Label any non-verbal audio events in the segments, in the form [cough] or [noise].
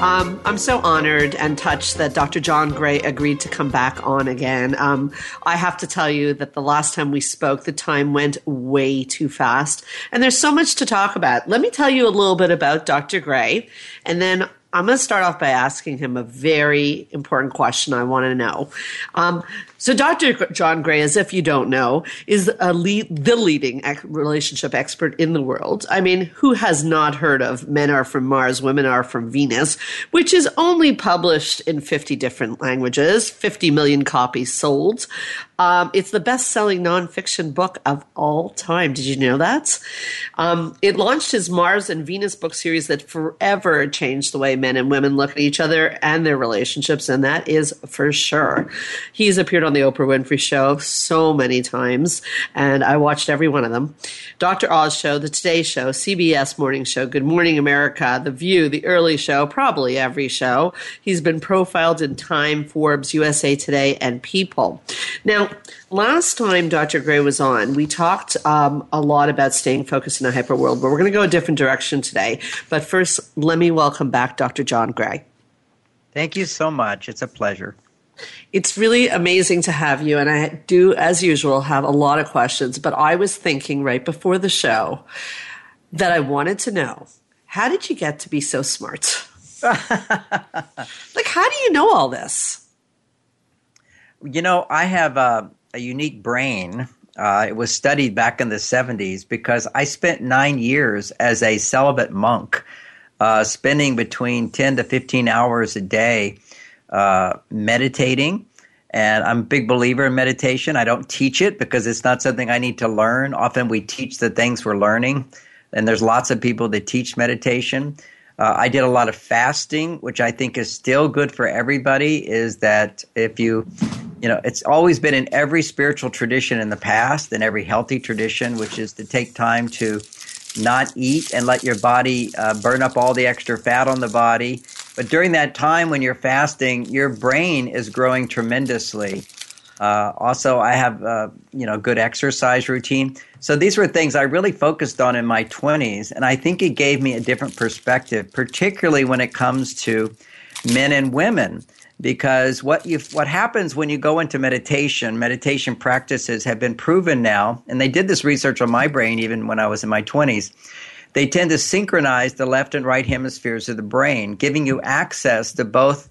Um, I'm so honored and touched that Dr. John Gray agreed to come back on again. Um, I have to tell you that the last time we spoke, the time went way too fast, and there's so much to talk about. Let me tell you a little bit about Dr. Gray, and then I'm going to start off by asking him a very important question I want to know. Um, so, Dr. John Gray, as if you don't know, is lead, the leading relationship expert in the world. I mean, who has not heard of Men Are From Mars, Women Are From Venus, which is only published in 50 different languages, 50 million copies sold. Um, it's the best selling nonfiction book of all time. Did you know that? Um, it launched his Mars and Venus book series that forever changed the way men and women look at each other and their relationships, and that is for sure. He's appeared on the Oprah Winfrey Show so many times, and I watched every one of them. Dr. Oz Show, The Today Show, CBS Morning Show, Good Morning America, The View, The Early Show, probably every show. He's been profiled in Time, Forbes, USA Today, and People. Now, last time Dr. Gray was on, we talked um, a lot about staying focused in a hyper world, but we're going to go a different direction today. But first, let me welcome back Dr. John Gray. Thank you so much. It's a pleasure. It's really amazing to have you. And I do, as usual, have a lot of questions. But I was thinking right before the show that I wanted to know how did you get to be so smart? [laughs] like, how do you know all this? You know, I have a, a unique brain. Uh, it was studied back in the 70s because I spent nine years as a celibate monk, uh, spending between 10 to 15 hours a day uh, meditating. And I'm a big believer in meditation. I don't teach it because it's not something I need to learn. Often we teach the things we're learning, and there's lots of people that teach meditation. Uh, I did a lot of fasting, which I think is still good for everybody. Is that if you, you know, it's always been in every spiritual tradition in the past and every healthy tradition, which is to take time to not eat and let your body uh, burn up all the extra fat on the body but during that time when you're fasting, your brain is growing tremendously. Uh, also, I have uh, you know good exercise routine. So these were things I really focused on in my 20s, and I think it gave me a different perspective, particularly when it comes to men and women. Because what you what happens when you go into meditation, meditation practices have been proven now, and they did this research on my brain even when I was in my 20s they tend to synchronize the left and right hemispheres of the brain, giving you access to both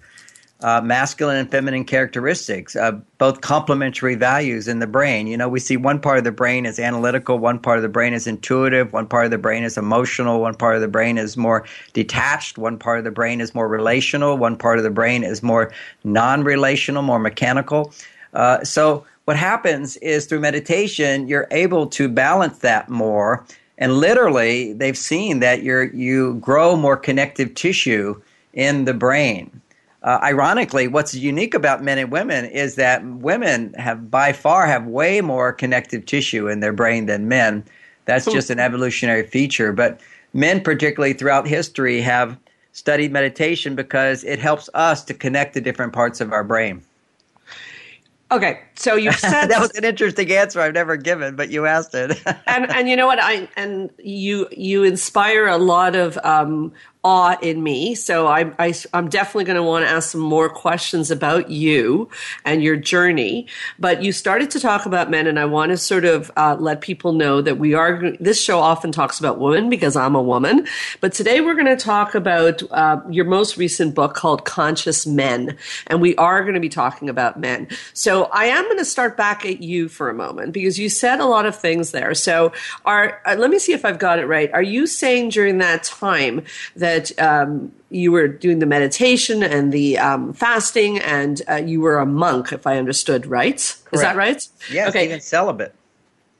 uh, masculine and feminine characteristics, uh, both complementary values in the brain. You know, we see one part of the brain is analytical, one part of the brain is intuitive, one part of the brain is emotional, one part of the brain is more detached, one part of the brain is more relational, one part of the brain is more non relational, more mechanical. Uh, so, what happens is through meditation, you're able to balance that more and literally, they've seen that you you grow more connective tissue in the brain. Uh, ironically, what's unique about men and women is that women have by far have way more connective tissue in their brain than men. That's just an evolutionary feature. But men, particularly throughout history, have studied meditation because it helps us to connect the different parts of our brain. Okay, so you [laughs] said that was an interesting answer I've never given, but you asked it. [laughs] and and you know what I and you you inspire a lot of um, awe in me. So I, I, I'm definitely going to want to ask some more questions about you and your journey. But you started to talk about men, and I want to sort of uh, let people know that we are, this show often talks about women because I'm a woman. But today we're going to talk about uh, your most recent book called Conscious Men. And we are going to be talking about men. So I am going to start back at you for a moment because you said a lot of things there. So are, uh, let me see if I've got it right. Are you saying during that time that that um, you were doing the meditation and the um, fasting, and uh, you were a monk, if I understood right. Correct. Is that right? Yes, okay. even celibate.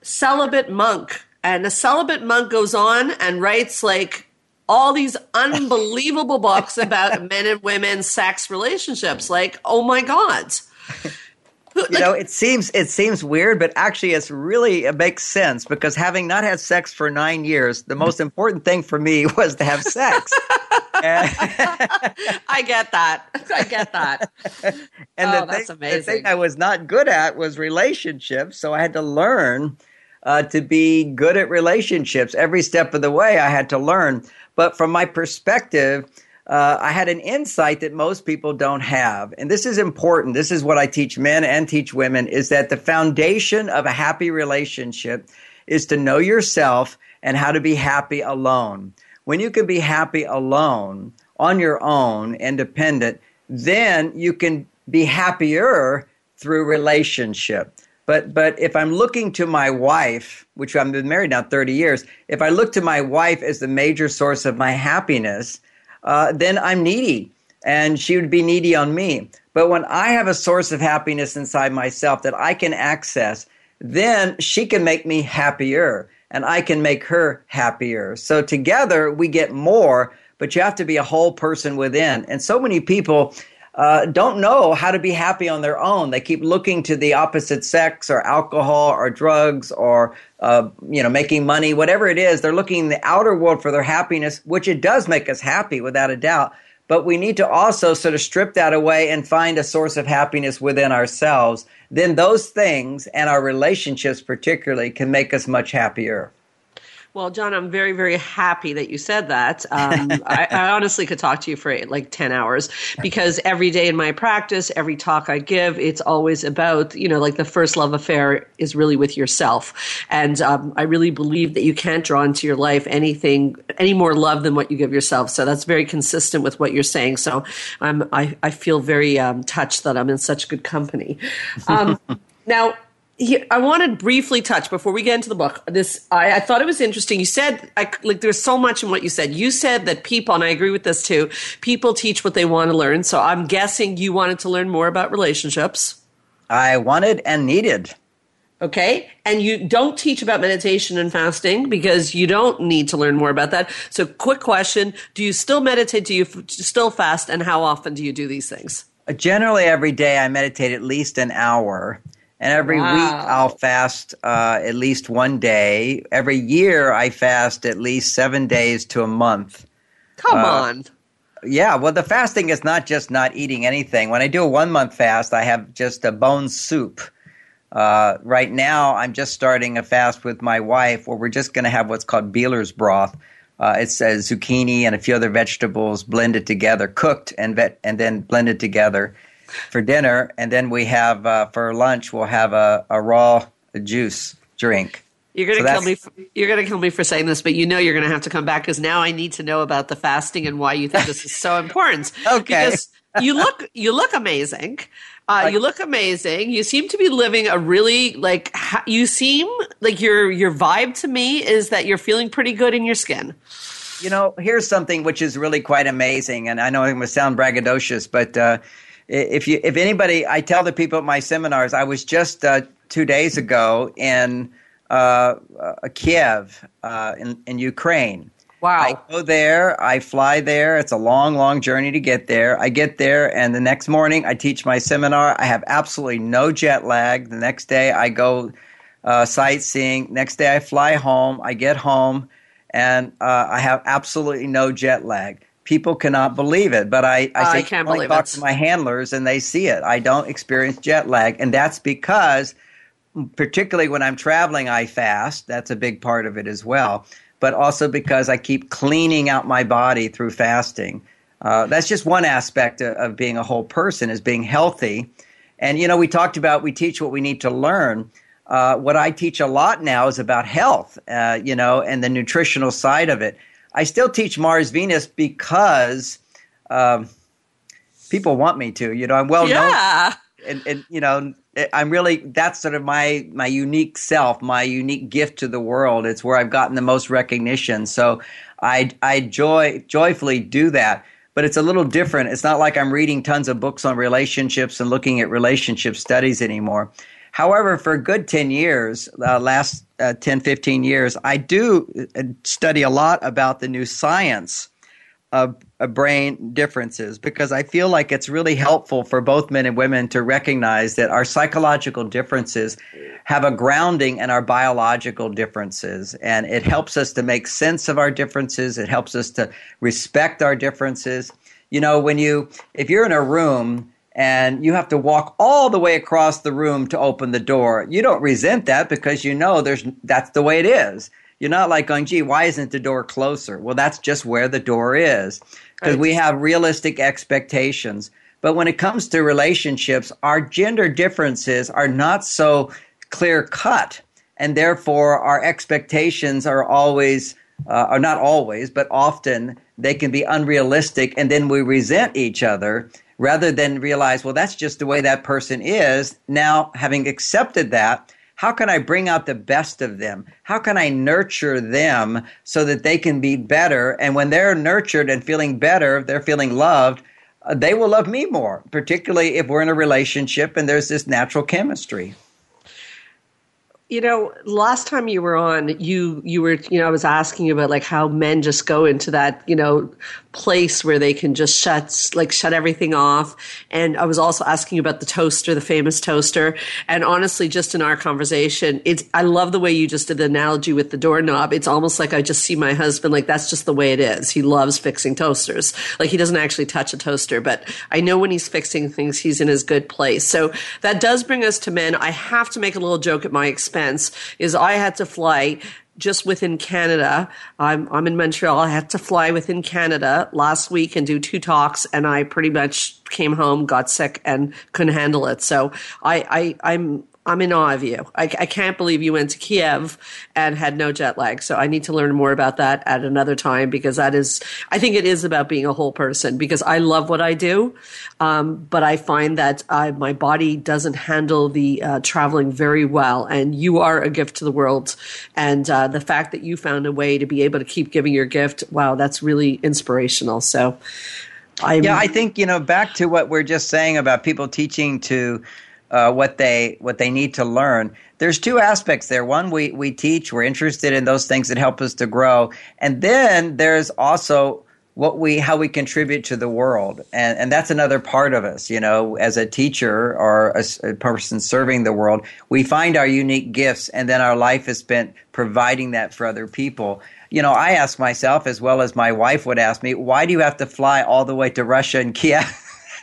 Celibate monk. And a celibate monk goes on and writes like all these unbelievable books about [laughs] men and women sex relationships. Like, oh my God. [laughs] you know, it seems it seems weird, but actually, it's really it makes sense because having not had sex for nine years, the most important thing for me [laughs] was to have sex. [laughs] I get that. I get that. and oh, the, thing, the thing I was not good at was relationships, so I had to learn uh, to be good at relationships. Every step of the way, I had to learn. But from my perspective uh, I had an insight that most people don't have. And this is important. This is what I teach men and teach women is that the foundation of a happy relationship is to know yourself and how to be happy alone. When you can be happy alone, on your own, independent, then you can be happier through relationship. But but if I'm looking to my wife, which I've been married now 30 years, if I look to my wife as the major source of my happiness, uh, then I'm needy and she would be needy on me. But when I have a source of happiness inside myself that I can access, then she can make me happier and I can make her happier. So together we get more, but you have to be a whole person within. And so many people uh, don't know how to be happy on their own. They keep looking to the opposite sex or alcohol or drugs or uh, you know making money, whatever it is. They're looking in the outer world for their happiness, which it does make us happy without a doubt. But we need to also sort of strip that away and find a source of happiness within ourselves. Then those things and our relationships, particularly, can make us much happier. Well, John, I'm very, very happy that you said that. Um, [laughs] I, I, honestly could talk to you for like 10 hours because every day in my practice, every talk I give, it's always about, you know, like the first love affair is really with yourself. And um, I really believe that you can't draw into your life anything, any more love than what you give yourself. So that's very consistent with what you're saying. So I'm, I, I feel very um, touched that I'm in such good company. Um, [laughs] I want to briefly touch before we get into the book. This I, I thought it was interesting. You said I, like there's so much in what you said. You said that people, and I agree with this too. People teach what they want to learn. So I'm guessing you wanted to learn more about relationships. I wanted and needed. Okay. And you don't teach about meditation and fasting because you don't need to learn more about that. So, quick question Do you still meditate? Do you f- still fast? And how often do you do these things? Generally, every day I meditate at least an hour. And every wow. week I'll fast uh, at least one day. Every year I fast at least seven days to a month. Come uh, on. Yeah, well, the fasting is not just not eating anything. When I do a one month fast, I have just a bone soup. Uh, right now, I'm just starting a fast with my wife where we're just going to have what's called Bieler's broth. Uh, it's uh, zucchini and a few other vegetables blended together, cooked and vet- and then blended together for dinner, and then we have uh, for lunch we'll have a, a raw juice drink. You're gonna so kill me. For, you're gonna kill me for saying this, but you know you're gonna have to come back because now I need to know about the fasting and why you think this is so [laughs] important. okay. Because you look you look amazing. Uh, you look amazing. You seem to be living a really like ha- you seem like your your vibe to me is that you're feeling pretty good in your skin. You know, here's something which is really quite amazing, and I know it must sound braggadocious, but uh, if you if anybody, I tell the people at my seminars. I was just uh, two days ago in uh, uh, Kiev uh, in, in Ukraine. Wow! I go there. I fly there. It's a long, long journey to get there. I get there, and the next morning I teach my seminar. I have absolutely no jet lag. The next day I go uh, sightseeing. Next day I fly home. I get home, and uh, I have absolutely no jet lag people cannot believe it. But I, I, say, I can't believe talk it. to my handlers and they see it. I don't experience jet lag, and that's because, particularly when I'm traveling, I fast. That's a big part of it as well. but also because I keep cleaning out my body through fasting. Uh, that's just one aspect of, of being a whole person is being healthy. And you know, we talked about we teach what we need to learn. Uh, what I teach a lot now is about health, uh, you know, and the nutritional side of it. I still teach Mars Venus because um, people want me to. You know, I'm well yeah. known, and, and you know, I'm really that's sort of my my unique self, my unique gift to the world. It's where I've gotten the most recognition. So I I joy joyfully do that. But it's a little different. It's not like I'm reading tons of books on relationships and looking at relationship studies anymore. However, for a good 10 years, uh, last uh, 10, 15 years, I do uh, study a lot about the new science of, of brain differences because I feel like it's really helpful for both men and women to recognize that our psychological differences have a grounding in our biological differences. And it helps us to make sense of our differences, it helps us to respect our differences. You know, when you, if you're in a room, and you have to walk all the way across the room to open the door. You don't resent that because you know there's that's the way it is. You're not like going, gee, why isn't the door closer? Well, that's just where the door is because right. we have realistic expectations. But when it comes to relationships, our gender differences are not so clear cut. And therefore, our expectations are always, uh, are not always, but often they can be unrealistic. And then we resent each other rather than realize, well, that's just the way that person is. Now, having accepted that, how can I bring out the best of them? How can I nurture them so that they can be better? And when they're nurtured and feeling better, they're feeling loved, uh, they will love me more, particularly if we're in a relationship and there's this natural chemistry. You know, last time you were on, you you were you know I was asking you about like how men just go into that you know place where they can just shut like shut everything off. And I was also asking about the toaster, the famous toaster. And honestly, just in our conversation, it's I love the way you just did the analogy with the doorknob. It's almost like I just see my husband like that's just the way it is. He loves fixing toasters. Like he doesn't actually touch a toaster, but I know when he's fixing things, he's in his good place. So that does bring us to men. I have to make a little joke at my expense. Is I had to fly just within Canada. I'm, I'm in Montreal. I had to fly within Canada last week and do two talks, and I pretty much came home, got sick, and couldn't handle it. So I, I I'm I'm in awe of you. I, I, can't believe you went to Kiev and had no jet lag. So I need to learn more about that at another time because that is, I think it is about being a whole person because I love what I do. Um, but I find that I, my body doesn't handle the uh, traveling very well. And you are a gift to the world. And uh, the fact that you found a way to be able to keep giving your gift, wow, that's really inspirational. So I'm, yeah, I think, you know, back to what we're just saying about people teaching to, uh, what they what they need to learn. There's two aspects there. One, we we teach. We're interested in those things that help us to grow, and then there's also what we how we contribute to the world, and and that's another part of us. You know, as a teacher or a, a person serving the world, we find our unique gifts, and then our life is spent providing that for other people you know, I ask myself as well as my wife would ask me, why do you have to fly all the way to Russia and Kiev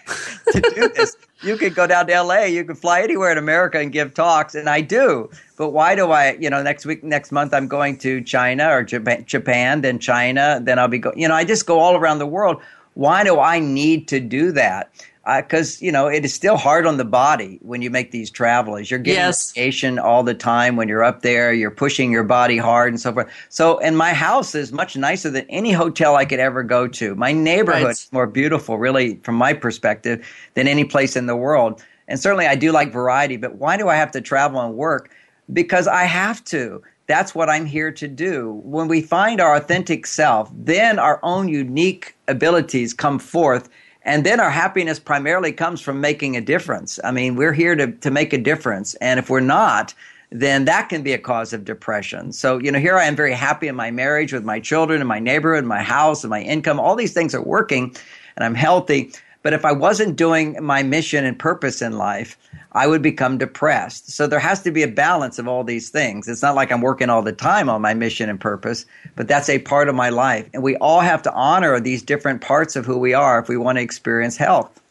[laughs] to do this? You could go down to LA, you could fly anywhere in America and give talks, and I do. But why do I, you know, next week, next month, I'm going to China or Japan, then China, then I'll be going, you know, I just go all around the world. Why do I need to do that? Because uh, you know it is still hard on the body when you make these travels. You're getting yes. radiation all the time when you're up there. You're pushing your body hard and so forth. So, and my house is much nicer than any hotel I could ever go to. My neighborhood right. more beautiful, really, from my perspective, than any place in the world. And certainly, I do like variety. But why do I have to travel and work? Because I have to. That's what I'm here to do. When we find our authentic self, then our own unique abilities come forth and then our happiness primarily comes from making a difference. I mean, we're here to, to make a difference. And if we're not, then that can be a cause of depression. So, you know, here I am very happy in my marriage with my children and my neighborhood, my house and my income. All these things are working and I'm healthy. But if I wasn't doing my mission and purpose in life, I would become depressed. So there has to be a balance of all these things. It's not like I'm working all the time on my mission and purpose, but that's a part of my life. And we all have to honor these different parts of who we are if we want to experience health.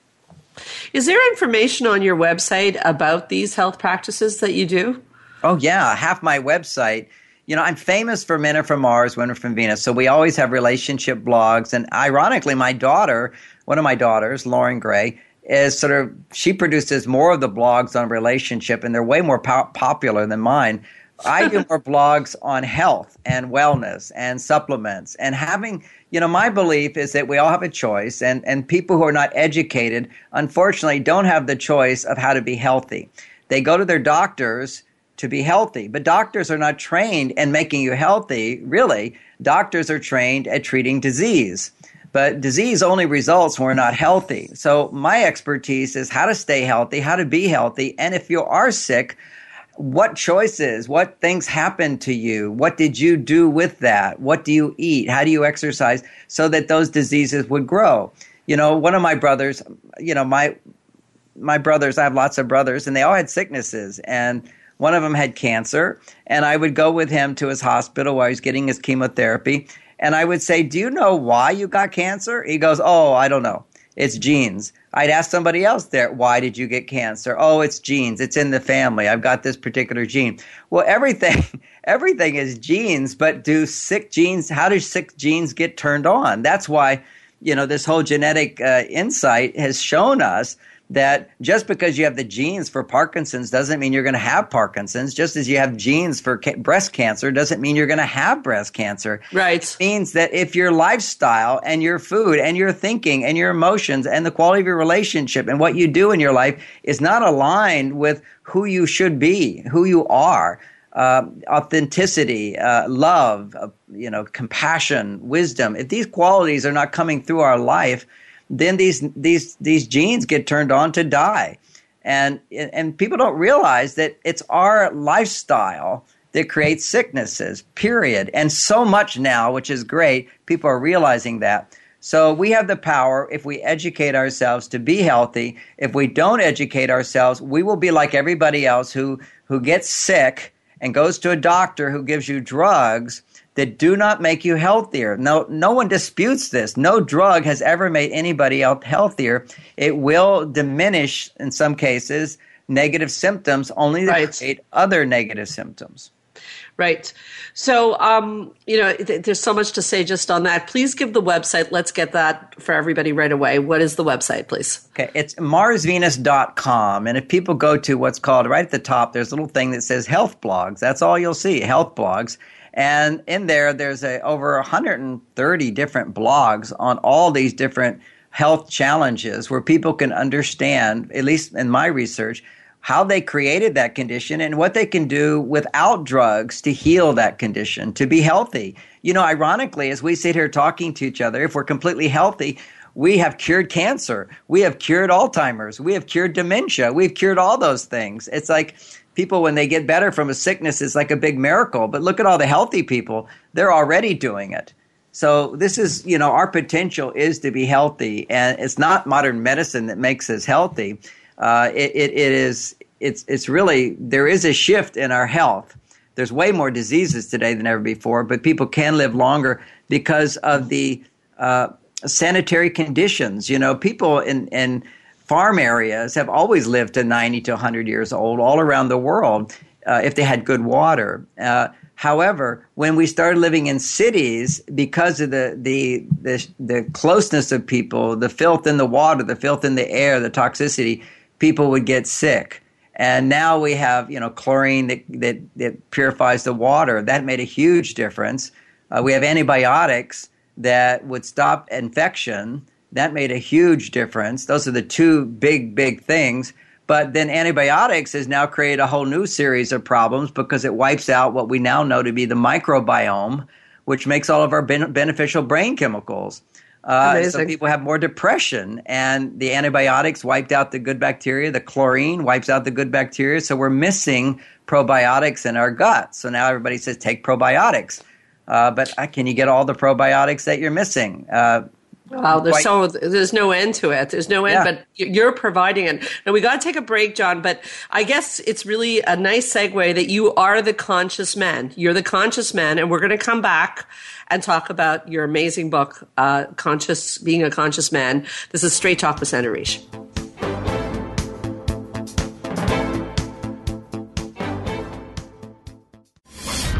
Is there information on your website about these health practices that you do? Oh, yeah. Half my website you know, I'm famous for Men Are From Mars, Women Are From Venus. So we always have relationship blogs. And ironically, my daughter, one of my daughters, Lauren Gray, is sort of, she produces more of the blogs on relationship, and they're way more po- popular than mine. I do [laughs] more blogs on health and wellness and supplements and having, you know, my belief is that we all have a choice, and, and people who are not educated, unfortunately, don't have the choice of how to be healthy. They go to their doctors to be healthy. But doctors are not trained in making you healthy, really. Doctors are trained at treating disease. But disease only results when we're not healthy. So my expertise is how to stay healthy, how to be healthy, and if you are sick, what choices, what things happened to you? What did you do with that? What do you eat? How do you exercise so that those diseases would grow? You know, one of my brothers, you know, my my brothers, I have lots of brothers and they all had sicknesses and one of them had cancer, and I would go with him to his hospital while he was getting his chemotherapy. And I would say, Do you know why you got cancer? He goes, Oh, I don't know. It's genes. I'd ask somebody else there, Why did you get cancer? Oh, it's genes. It's in the family. I've got this particular gene. Well, everything. [laughs] Everything is genes, but do sick genes, how do sick genes get turned on? That's why, you know, this whole genetic uh, insight has shown us that just because you have the genes for Parkinson's doesn't mean you're going to have Parkinson's. Just as you have genes for ca- breast cancer doesn't mean you're going to have breast cancer. Right. It means that if your lifestyle and your food and your thinking and your emotions and the quality of your relationship and what you do in your life is not aligned with who you should be, who you are, uh, authenticity, uh, love, uh, you know, compassion, wisdom. If these qualities are not coming through our life, then these these these genes get turned on to die, and and people don't realize that it's our lifestyle that creates sicknesses. Period. And so much now, which is great, people are realizing that. So we have the power if we educate ourselves to be healthy. If we don't educate ourselves, we will be like everybody else who who gets sick and goes to a doctor who gives you drugs that do not make you healthier. No, no one disputes this. No drug has ever made anybody else healthier. It will diminish, in some cases, negative symptoms only to right. create other negative symptoms. Right. So, um, you know, th- there's so much to say just on that. Please give the website. Let's get that for everybody right away. What is the website, please? Okay. It's marsvenus.com. And if people go to what's called right at the top, there's a little thing that says health blogs. That's all you'll see, health blogs. And in there, there's a, over 130 different blogs on all these different health challenges where people can understand, at least in my research, how they created that condition and what they can do without drugs to heal that condition, to be healthy. You know, ironically, as we sit here talking to each other, if we're completely healthy, we have cured cancer. We have cured Alzheimer's. We have cured dementia. We've cured all those things. It's like people when they get better from a sickness is like a big miracle. But look at all the healthy people. They're already doing it. So this is you know our potential is to be healthy. And it's not modern medicine that makes us healthy. Uh, it, it, it is it's it's really there is a shift in our health. There's way more diseases today than ever before but people can live longer because of the uh, sanitary conditions. You know people in in farm areas have always lived to 90 to 100 years old all around the world uh, if they had good water. Uh, however, when we started living in cities, because of the, the, the, the, closeness of people, the filth in the water, the filth in the air, the toxicity, people would get sick. And now we have, you know, chlorine that, that, that purifies the water. That made a huge difference. Uh, we have antibiotics that would stop infection that made a huge difference. Those are the two big, big things. But then antibiotics has now created a whole new series of problems because it wipes out what we now know to be the microbiome, which makes all of our ben- beneficial brain chemicals. Uh, so people have more depression, and the antibiotics wiped out the good bacteria. The chlorine wipes out the good bacteria. So we're missing probiotics in our gut. So now everybody says take probiotics. Uh, but uh, can you get all the probiotics that you're missing? Wow, there's so there's no end to it. There's no end, yeah. but you're providing it. Now we got to take a break, John. But I guess it's really a nice segue that you are the conscious man. You're the conscious man, and we're going to come back and talk about your amazing book, uh, "Conscious Being a Conscious Man." This is Straight Talk with Sandra Reish.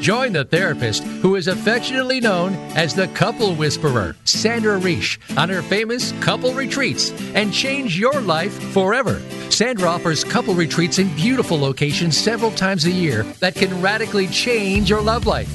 Join the therapist who is affectionately known as the couple whisperer, Sandra Reish, on her famous couple retreats and change your life forever. Sandra offers couple retreats in beautiful locations several times a year that can radically change your love life.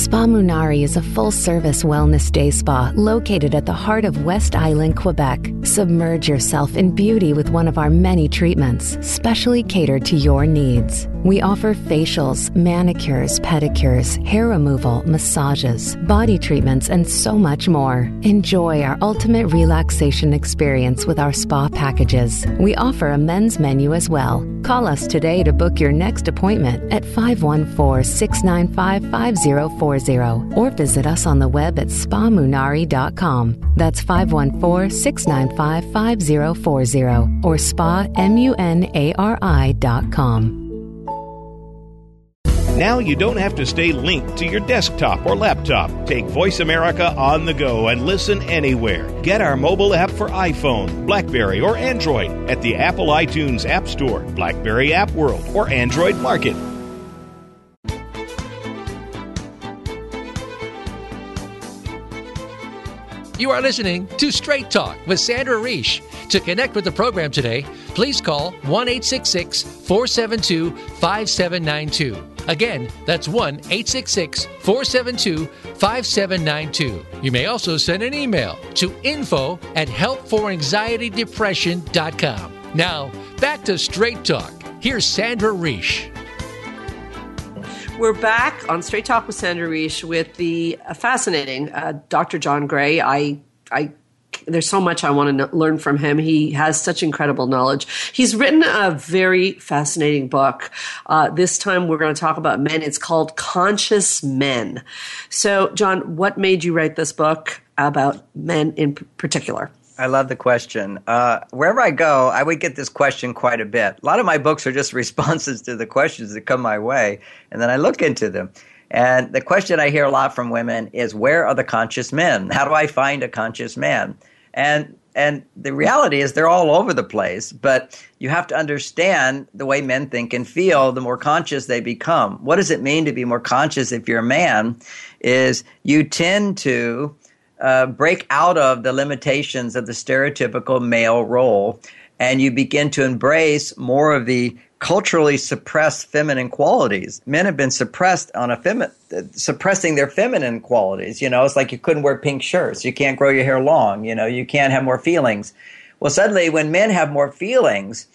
Spa Munari is a full service wellness day spa located at the heart of West Island, Quebec. Submerge yourself in beauty with one of our many treatments, specially catered to your needs. We offer facials, manicures, pedicures, hair removal, massages, body treatments, and so much more. Enjoy our ultimate relaxation experience with our spa packages. We offer a men's menu as well. Call us today to book your next appointment at 514 695 5040 or visit us on the web at spamunari.com. That's 514 695 5040 or spamunari.com. Now you don't have to stay linked to your desktop or laptop. Take Voice America on the go and listen anywhere. Get our mobile app for iPhone, Blackberry, or Android at the Apple iTunes App Store, Blackberry App World, or Android Market. You are listening to Straight Talk with Sandra Reish. To connect with the program today, please call 1 472 5792. Again, that's 1 866 472 5792. You may also send an email to info at helpforanxietydepression.com. Now, back to Straight Talk. Here's Sandra Reish. We're back on Straight Talk with Sandra Reish with the uh, fascinating uh, Dr. John Gray. I, I, there's so much I want to learn from him. He has such incredible knowledge. He's written a very fascinating book. Uh, this time we're going to talk about men. It's called Conscious Men. So, John, what made you write this book about men in particular? I love the question. Uh, wherever I go, I would get this question quite a bit. A lot of my books are just [laughs] responses to the questions that come my way, and then I look into them. And the question I hear a lot from women is, "Where are the conscious men? How do I find a conscious man?" And and the reality is they're all over the place, but you have to understand the way men think and feel the more conscious they become. What does it mean to be more conscious if you're a man? Is you tend to uh, break out of the limitations of the stereotypical male role and you begin to embrace more of the culturally suppressed feminine qualities. Men have been suppressed on a femi- suppressing their feminine qualities. You know, it's like you couldn't wear pink shirts, you can't grow your hair long, you know, you can't have more feelings. Well, suddenly, when men have more feelings,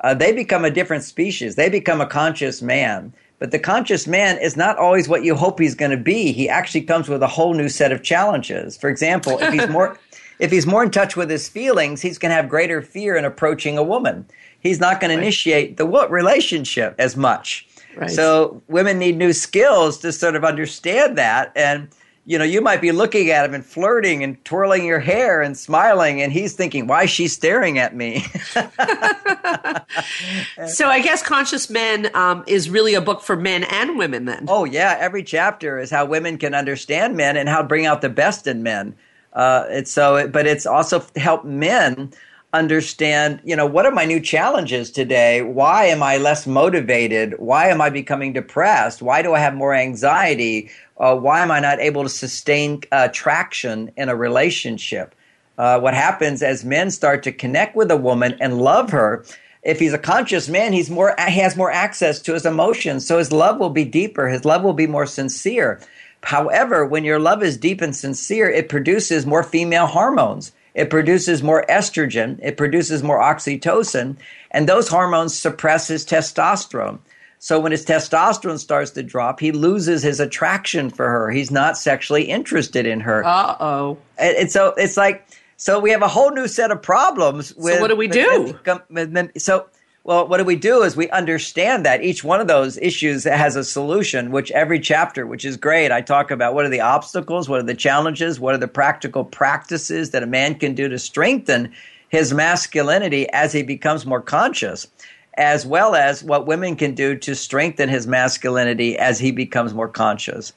uh, they become a different species. They become a conscious man. But the conscious man is not always what you hope he's going to be. He actually comes with a whole new set of challenges. For example, if he's more [laughs] if he's more in touch with his feelings, he's going to have greater fear in approaching a woman. He's not going right. to initiate the what relationship as much. Right. So women need new skills to sort of understand that and you know, you might be looking at him and flirting and twirling your hair and smiling, and he's thinking, why is she staring at me? [laughs] so I guess Conscious Men um, is really a book for men and women then. Oh, yeah. Every chapter is how women can understand men and how to bring out the best in men. Uh, it's so, but it's also help men understand, you know, what are my new challenges today? Why am I less motivated? Why am I becoming depressed? Why do I have more anxiety? Uh, why am I not able to sustain uh, traction in a relationship? Uh, what happens as men start to connect with a woman and love her? If he's a conscious man, he's more he has more access to his emotions, so his love will be deeper. His love will be more sincere. However, when your love is deep and sincere, it produces more female hormones. It produces more estrogen. It produces more oxytocin, and those hormones suppress his testosterone. So when his testosterone starts to drop, he loses his attraction for her. He's not sexually interested in her. Uh oh. And, and so it's like, so we have a whole new set of problems. With, so what do we do? so, well, what do we do is we understand that each one of those issues has a solution, which every chapter, which is great, I talk about what are the obstacles, what are the challenges, what are the practical practices that a man can do to strengthen his masculinity as he becomes more conscious as well as what women can do to strengthen his masculinity as he becomes more conscious.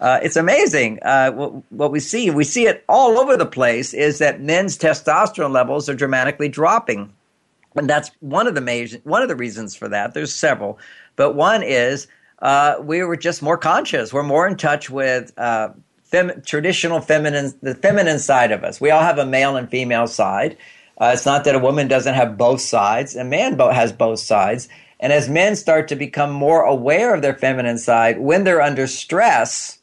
Uh, it's amazing uh, what, what, we see. We see it all over the place. Is that men's testosterone levels are dramatically dropping, and that's one of the major one of the reasons for that. There's several, but one is uh, we were just more conscious. We're more in touch with uh, fem- traditional feminine, the feminine side of us. We all have a male and female side. Uh, it's not that a woman doesn't have both sides. A man has both sides. And as men start to become more aware of their feminine side, when they're under stress,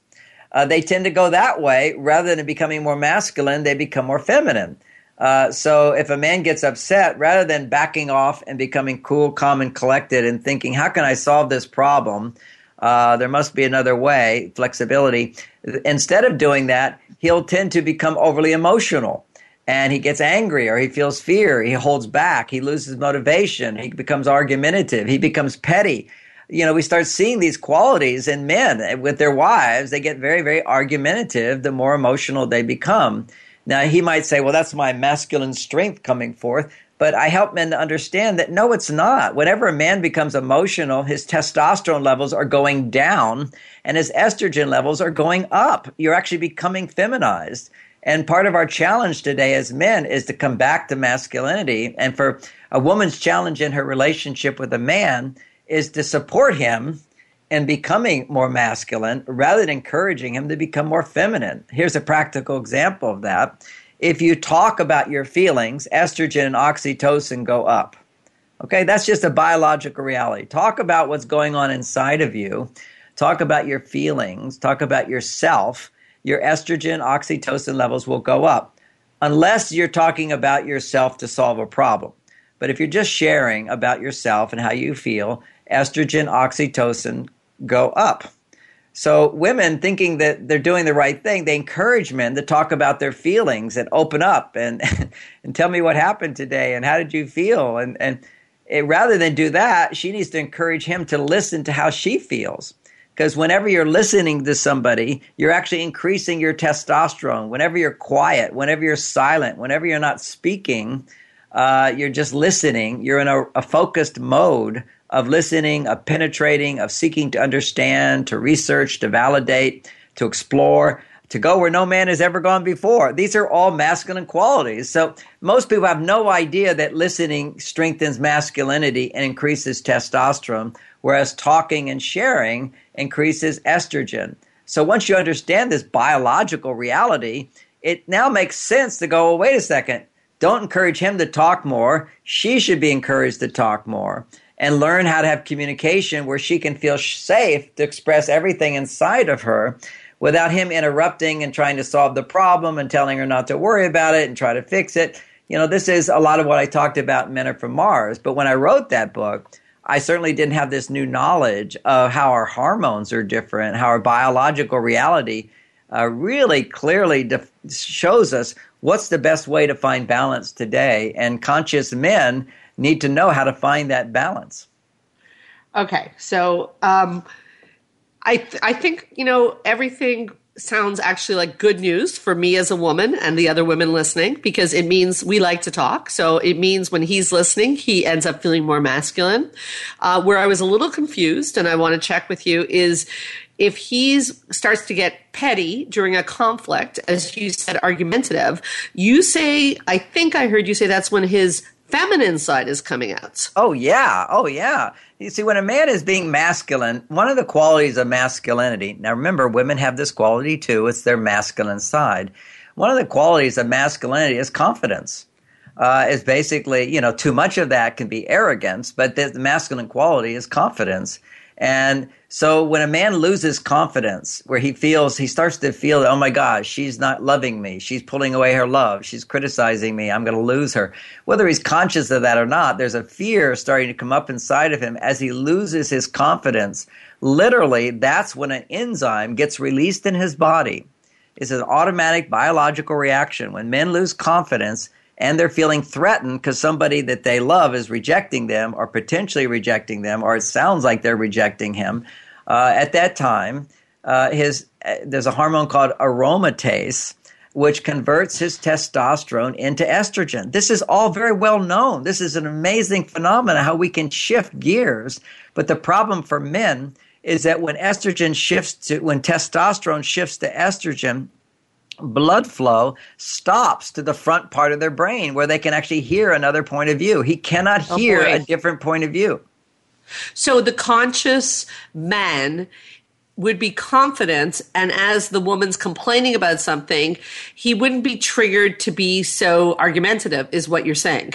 uh, they tend to go that way rather than becoming more masculine, they become more feminine. Uh, so if a man gets upset, rather than backing off and becoming cool, calm, and collected and thinking, how can I solve this problem? Uh, there must be another way, flexibility. Instead of doing that, he'll tend to become overly emotional and he gets angry or he feels fear. He holds back. He loses motivation. He becomes argumentative. He becomes petty. You know, we start seeing these qualities in men with their wives. They get very, very argumentative the more emotional they become. Now, he might say, well, that's my masculine strength coming forth. But I help men to understand that no, it's not. Whenever a man becomes emotional, his testosterone levels are going down and his estrogen levels are going up. You're actually becoming feminized. And part of our challenge today as men is to come back to masculinity. And for a woman's challenge in her relationship with a man is to support him in becoming more masculine rather than encouraging him to become more feminine. Here's a practical example of that. If you talk about your feelings, estrogen and oxytocin go up. Okay, that's just a biological reality. Talk about what's going on inside of you. Talk about your feelings. Talk about yourself your estrogen, oxytocin levels will go up, unless you're talking about yourself to solve a problem. But if you're just sharing about yourself and how you feel, estrogen, oxytocin go up. So women thinking that they're doing the right thing, they encourage men to talk about their feelings and open up and [laughs] and tell me what happened today and how did you feel and and it, rather than do that, she needs to encourage him to listen to how she feels. Because whenever you're listening to somebody, you're actually increasing your testosterone. Whenever you're quiet, whenever you're silent, whenever you're not speaking, uh, you're just listening. You're in a, a focused mode of listening, of penetrating, of seeking to understand, to research, to validate, to explore, to go where no man has ever gone before. These are all masculine qualities. So most people have no idea that listening strengthens masculinity and increases testosterone, whereas talking and sharing increases estrogen. So once you understand this biological reality, it now makes sense to go, well, wait a second. Don't encourage him to talk more. She should be encouraged to talk more and learn how to have communication where she can feel safe to express everything inside of her without him interrupting and trying to solve the problem and telling her not to worry about it and try to fix it. You know, this is a lot of what I talked about Men Are From Mars. But when I wrote that book, I certainly didn't have this new knowledge of how our hormones are different, how our biological reality uh, really clearly def- shows us what's the best way to find balance today. And conscious men need to know how to find that balance. Okay, so um, I th- I think you know everything sounds actually like good news for me as a woman and the other women listening because it means we like to talk. So it means when he's listening, he ends up feeling more masculine. Uh, where I was a little confused and I want to check with you is if he starts to get petty during a conflict, as you said, argumentative, you say, I think I heard you say that's when his feminine side is coming out. Oh, yeah. Oh, yeah. You see, when a man is being masculine, one of the qualities of masculinity, now remember, women have this quality too, it's their masculine side. One of the qualities of masculinity is confidence. Uh, is basically, you know, too much of that can be arrogance, but the, the masculine quality is confidence. And So when a man loses confidence, where he feels, he starts to feel, oh my gosh, she's not loving me. She's pulling away her love. She's criticizing me. I'm going to lose her. Whether he's conscious of that or not, there's a fear starting to come up inside of him as he loses his confidence. Literally, that's when an enzyme gets released in his body. It's an automatic biological reaction. When men lose confidence, and they're feeling threatened because somebody that they love is rejecting them or potentially rejecting them, or it sounds like they're rejecting him. Uh, at that time, uh, his uh, there's a hormone called aromatase, which converts his testosterone into estrogen. This is all very well known. This is an amazing phenomenon how we can shift gears. But the problem for men is that when estrogen shifts to when testosterone shifts to estrogen, blood flow stops to the front part of their brain where they can actually hear another point of view. He cannot oh, hear a different point of view. So the conscious man would be confident and as the woman's complaining about something, he wouldn't be triggered to be so argumentative is what you're saying.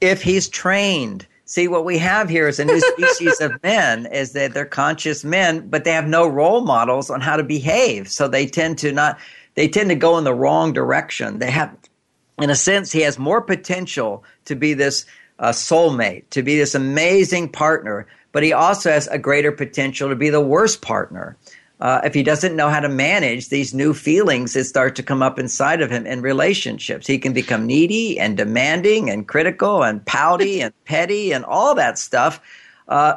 If he's trained See, what we have here is a new [laughs] species of men is that they're conscious men, but they have no role models on how to behave. So they tend to not they tend to go in the wrong direction. They have, in a sense, he has more potential to be this uh, soulmate, to be this amazing partner, but he also has a greater potential to be the worst partner. Uh, if he doesn't know how to manage these new feelings that start to come up inside of him in relationships, he can become needy and demanding and critical and pouty and [laughs] petty and all that stuff. Uh,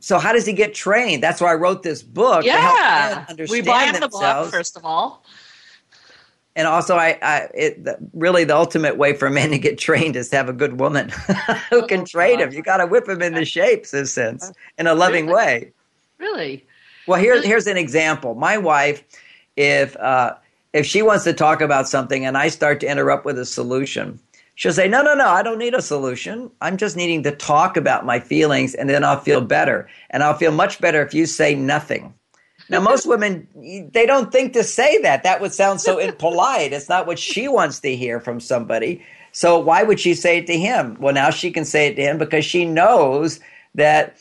so how does he get trained? That's why I wrote this book. Yeah, we buy the book first of all and also I, I it, the, really the ultimate way for a man to get trained is to have a good woman [laughs] who can oh, train him. You got to whip him into shape, in a sense, in a loving really? way. Really. Well, here's here's an example. My wife, if uh, if she wants to talk about something and I start to interrupt with a solution, she'll say, "No, no, no, I don't need a solution. I'm just needing to talk about my feelings, and then I'll feel better. And I'll feel much better if you say nothing." Now, most women, they don't think to say that. That would sound so impolite. It's not what she wants to hear from somebody. So why would she say it to him? Well, now she can say it to him because she knows that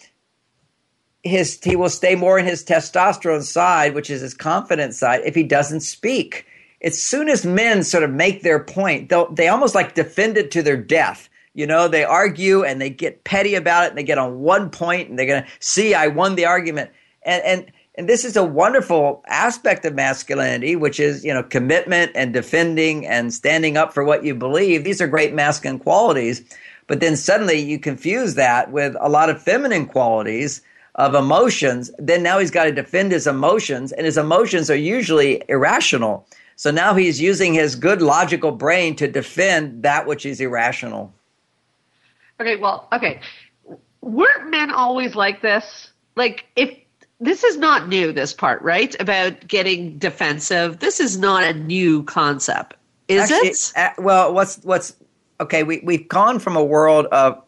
his he will stay more in his testosterone side, which is his confidence side, if he doesn't speak. As soon as men sort of make their point, they they almost like defend it to their death. You know, they argue and they get petty about it and they get on one point and they're going to see I won the argument. And and and this is a wonderful aspect of masculinity, which is, you know, commitment and defending and standing up for what you believe. These are great masculine qualities. But then suddenly you confuse that with a lot of feminine qualities of emotions. Then now he's got to defend his emotions, and his emotions are usually irrational. So now he's using his good logical brain to defend that which is irrational. Okay, well, okay. Weren't men always like this? Like, if this is not new this part right? About getting defensive. This is not a new concept. Is Actually, it? uh, well what's what's okay we, we've gone from a world of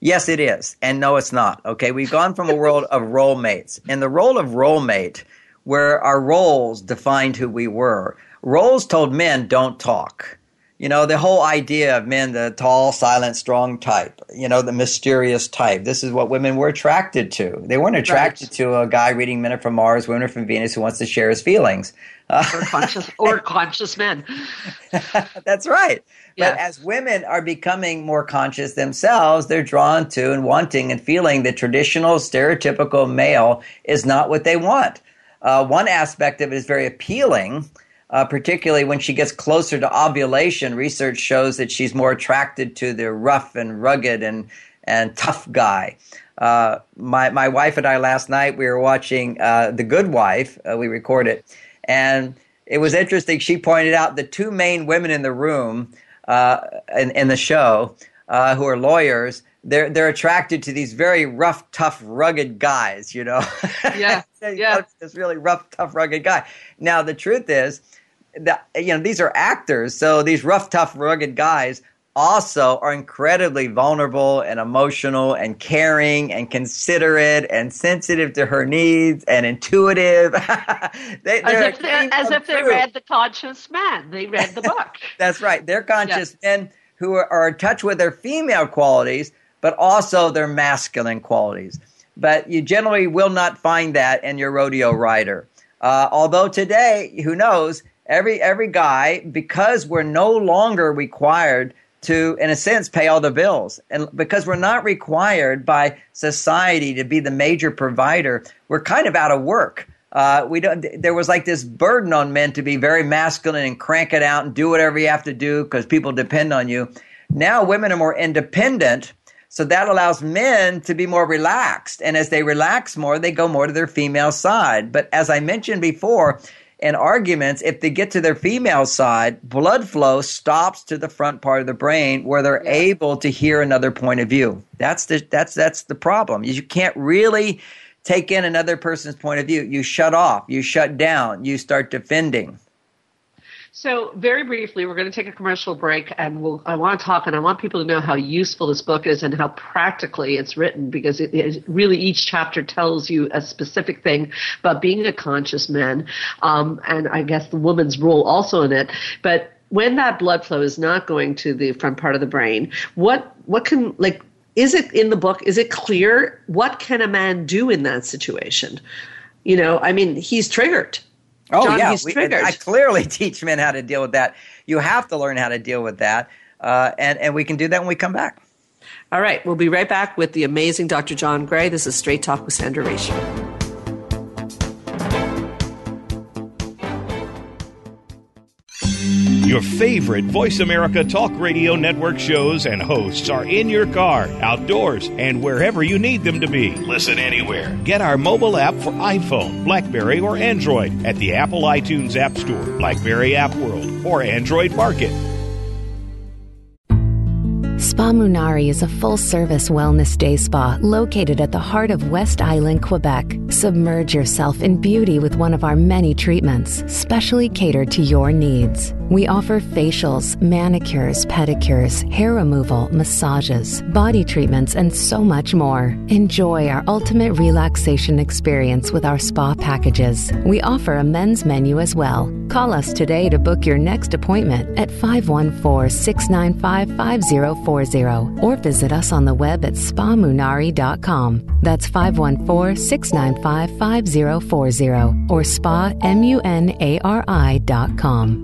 yes it is and no it's not okay? We've gone from a world of role mates. And the role of role mate where our roles defined who we were. Roles told men don't talk you know, the whole idea of men, the tall, silent, strong type, you know, the mysterious type. This is what women were attracted to. They weren't attracted right. to a guy reading Men Are from Mars, Women Are from Venus who wants to share his feelings. or conscious, or conscious men. [laughs] That's right. Yeah. But as women are becoming more conscious themselves, they're drawn to and wanting and feeling the traditional, stereotypical male is not what they want. Uh, one aspect of it is very appealing uh, particularly when she gets closer to ovulation. Research shows that she's more attracted to the rough and rugged and and tough guy. Uh, my my wife and I last night we were watching uh, The Good Wife. Uh, we recorded, it and it was interesting. She pointed out the two main women in the room uh, in, in the show uh, who are lawyers they're they're attracted to these very rough, tough, rugged guys. You know, [laughs] yeah, [laughs] yeah, this really rough, tough, rugged guy. Now the truth is, that you know these are actors, so these rough, tough, rugged guys also are incredibly vulnerable and emotional and caring and considerate and sensitive to her needs and intuitive. [laughs] they, as if, as if they read The Conscious Man. They read the book. That's right. They're conscious yes. men who are, are in touch with their female qualities, but also their masculine qualities. but you generally will not find that in your rodeo rider. Uh, although today, who knows, every every guy, because we're no longer required to, in a sense, pay all the bills, and because we're not required by society to be the major provider, we're kind of out of work. Uh, we don't. There was like this burden on men to be very masculine and crank it out and do whatever you have to do because people depend on you. Now women are more independent so that allows men to be more relaxed. And as they relax more, they go more to their female side. But as I mentioned before, in arguments, if they get to their female side, blood flow stops to the front part of the brain where they're yeah. able to hear another point of view. That's the that's that's the problem. You can't really take in another person's point of view. You shut off, you shut down, you start defending. So, very briefly, we're going to take a commercial break, and we'll, I want to talk, and I want people to know how useful this book is and how practically it's written, because it, it really each chapter tells you a specific thing about being a conscious man, um, and I guess the woman's role also in it. But when that blood flow is not going to the front part of the brain, what what can like is it in the book? Is it clear what can a man do in that situation? You know, I mean, he's triggered Oh John, yeah, we, I clearly [laughs] teach men how to deal with that. You have to learn how to deal with that, uh, and and we can do that when we come back. All right, we'll be right back with the amazing Dr. John Gray. This is Straight Talk with Sandra Reich. Your favorite Voice America Talk Radio Network shows and hosts are in your car, outdoors, and wherever you need them to be. Listen anywhere. Get our mobile app for iPhone, Blackberry, or Android at the Apple iTunes App Store, Blackberry App World, or Android Market. Spa Munari is a full service wellness day spa located at the heart of West Island, Quebec. Submerge yourself in beauty with one of our many treatments, specially catered to your needs. We offer facials, manicures, pedicures, hair removal, massages, body treatments, and so much more. Enjoy our ultimate relaxation experience with our spa packages. We offer a men's menu as well. Call us today to book your next appointment at 514 695 5040 or visit us on the web at spamunari.com. That's 514 695 5040 or spamunari.com.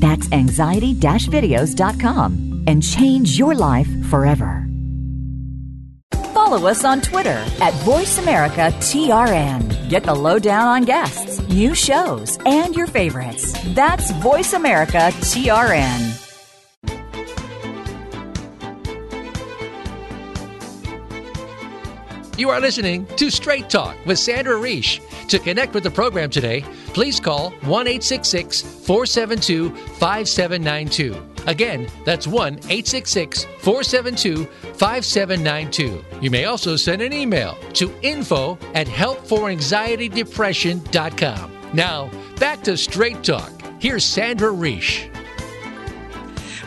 That's anxiety videos.com and change your life forever. Follow us on Twitter at VoiceAmericaTRN. Get the lowdown on guests, new shows, and your favorites. That's VoiceAmericaTRN. You are listening to Straight Talk with Sandra Reich. To connect with the program today, please call 1 472 5792. Again, that's 1 866 472 5792. You may also send an email to info at helpforanxietydepression.com. Now, back to Straight Talk. Here's Sandra Reich.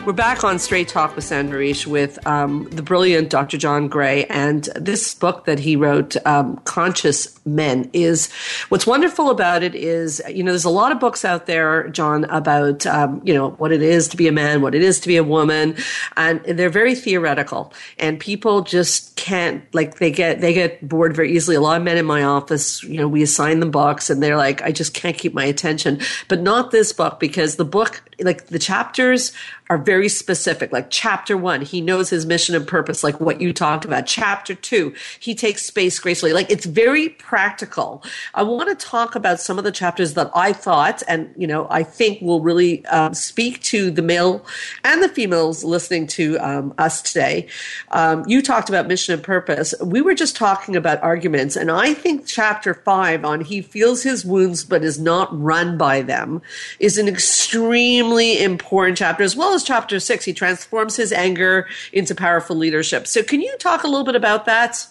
We're back on Straight Talk with Sandra Reich with um, the brilliant Dr. John Gray. And this book that he wrote, um, Conscious Men, is what's wonderful about it is, you know, there's a lot of books out there, John, about, um, you know, what it is to be a man, what it is to be a woman. And they're very theoretical. And people just can't, like, they get, they get bored very easily. A lot of men in my office, you know, we assign them books and they're like, I just can't keep my attention. But not this book because the book, like, the chapters are very specific. Like chapter one, he knows his mission and purpose, like what you talked about. Chapter two, he takes space gracefully. Like it's very practical. I want to talk about some of the chapters that I thought, and you know, I think will really um, speak to the male and the females listening to um, us today. Um, you talked about mission and purpose. We were just talking about arguments, and I think chapter five on he feels his wounds but is not run by them is an extremely important chapter as well as chapter six, he transforms his anger into powerful leadership. So, can you talk a little bit about that?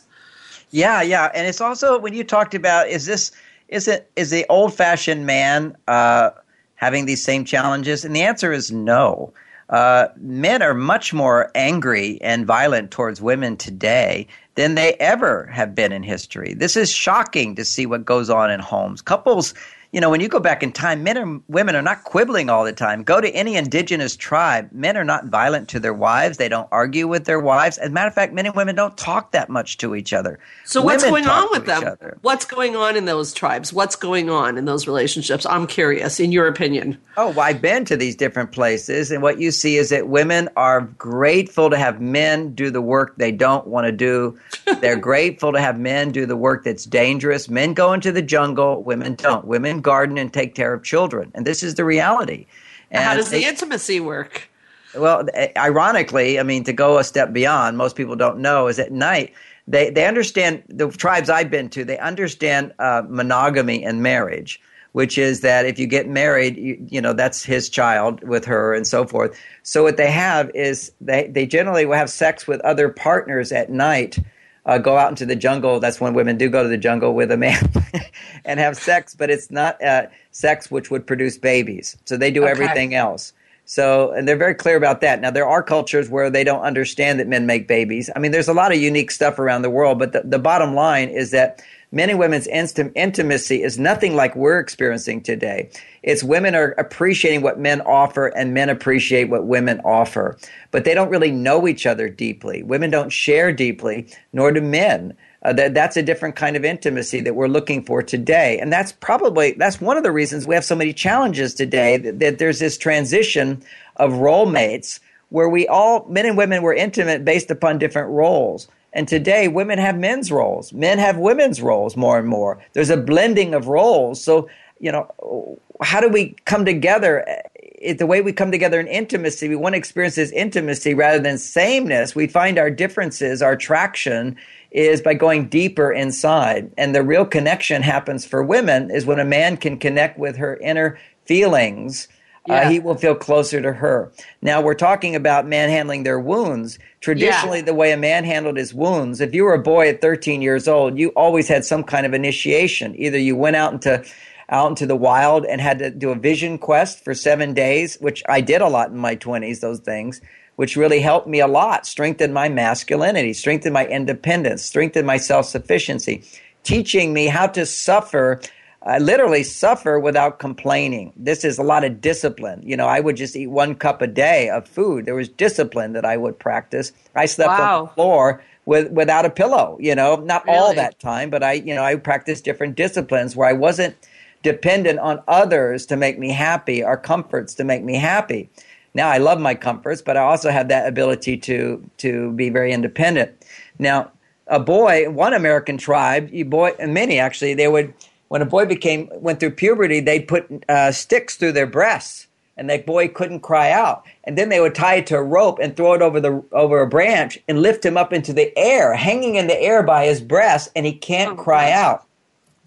Yeah, yeah, and it's also when you talked about is this is it is the old fashioned man uh, having these same challenges, and the answer is no. Uh, men are much more angry and violent towards women today than they ever have been in history. This is shocking to see what goes on in homes. Couples you know, when you go back in time, men and women are not quibbling all the time. Go to any indigenous tribe. Men are not violent to their wives. They don't argue with their wives. As a matter of fact, men and women don't talk that much to each other. So women what's going on with them? What's going on in those tribes? What's going on in those relationships? I'm curious, in your opinion. Oh, well, I've been to these different places, and what you see is that women are grateful to have men do the work they don't want to do. [laughs] They're grateful to have men do the work that's dangerous. Men go into the jungle, women don't. Women garden and take care of children. And this is the reality. And How does the intimacy work? Well, ironically, I mean, to go a step beyond, most people don't know is at night they, they understand the tribes I've been to, they understand uh, monogamy and marriage, which is that if you get married, you, you, know, that's his child with her and so forth. So what they have is they, they generally will have sex with other partners at night uh, go out into the jungle. That's when women do go to the jungle with a man [laughs] and have sex, but it's not uh, sex which would produce babies. So they do okay. everything else. So, and they're very clear about that. Now, there are cultures where they don't understand that men make babies. I mean, there's a lot of unique stuff around the world, but the, the bottom line is that men and women's intimacy is nothing like we're experiencing today. It's women are appreciating what men offer and men appreciate what women offer, but they don't really know each other deeply. Women don't share deeply, nor do men. Uh, that, that's a different kind of intimacy that we're looking for today. And that's probably, that's one of the reasons we have so many challenges today that, that there's this transition of role mates where we all, men and women were intimate based upon different roles. And today, women have men's roles, men have women's roles more and more. There's a blending of roles. So, you know, how do we come together? Eh, it, the way we come together in intimacy, we want to experience this intimacy rather than sameness. We find our differences, our traction is by going deeper inside. And the real connection happens for women is when a man can connect with her inner feelings yeah. uh, he will feel closer to her. Now we're talking about man handling their wounds. Traditionally, yeah. the way a man handled his wounds, if you were a boy at 13 years old, you always had some kind of initiation. Either you went out into out into the wild and had to do a vision quest for seven days, which I did a lot in my 20s, those things, which really helped me a lot, strengthened my masculinity, strengthened my independence, strengthened my self sufficiency, teaching me how to suffer I literally suffer without complaining. This is a lot of discipline. You know, I would just eat one cup a day of food. There was discipline that I would practice. I slept wow. on the floor with without a pillow. You know, not really? all that time, but I, you know, I practiced different disciplines where I wasn't dependent on others to make me happy or comforts to make me happy. Now I love my comforts, but I also have that ability to to be very independent. Now, a boy, one American tribe, you boy, and many actually, they would when a boy became went through puberty, they'd put uh, sticks through their breasts, and that boy couldn't cry out. And then they would tie it to a rope and throw it over the over a branch and lift him up into the air, hanging in the air by his breast, and he can't oh, cry out.